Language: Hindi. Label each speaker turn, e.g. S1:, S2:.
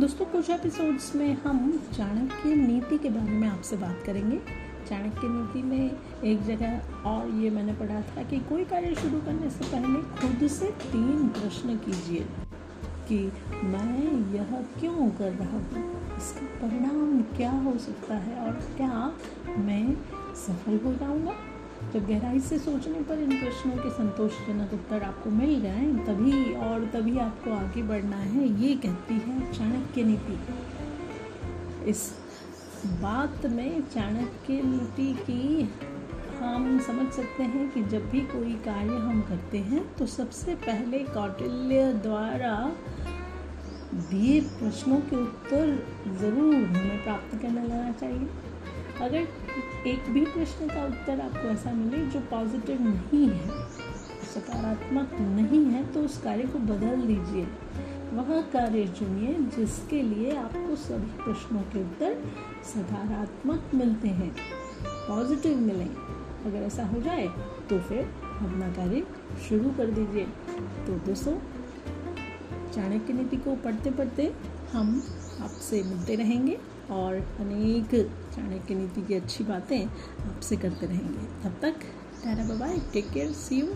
S1: कुछ एपिसोड्स में हम चाणक्य नीति के बारे में आपसे बात करेंगे। चाणक्य नीति में एक जगह और ये मैंने पढ़ा था कि कोई कार्य शुरू करने से पहले खुद से तीन प्रश्न कीजिए कि मैं यह क्यों कर रहा हूँ? इसका परिणाम क्या हो सकता है और क्या मैं सफल हो जाऊँगा? जब गहराई से सोचने पर इन प्रश्नों के संतोषजनक उत्तर आपको मिल जाए, तभी और तभी आपको आगे बढ़ना है, ये कहती है चाणक्य नीति। इस बात में चाणक्य नीति की हम समझ सकते हैं कि जब भी कोई कार्य हम करते हैं तो सबसे पहले कौटिल्य द्वारा दिए प्रश्नों के उत्तर ज़रूर हमें प्राप्त करने लेना चाहिए। अगर एक भी प्रश्न का उत्तर आपको ऐसा मिले जो पॉजिटिव नहीं है, सकारात्मक नहीं है तो उस कार्य को बदल दीजिए। वह कार्य चुनिए जिसके लिए आपको सभी प्रश्नों के उत्तर सकारात्मक मिलते हैं पॉजिटिव मिलें। अगर ऐसा हो जाए तो फिर अपना कार्य शुरू कर दीजिए। तो दोस्तों, चाणक्य नीति को पढ़ते पढ़ते हम आपसे मिलते रहेंगे। और अनेक चाणक्य नीति की अच्छी बातें आपसे करते रहेंगे। तब तक bye take care see you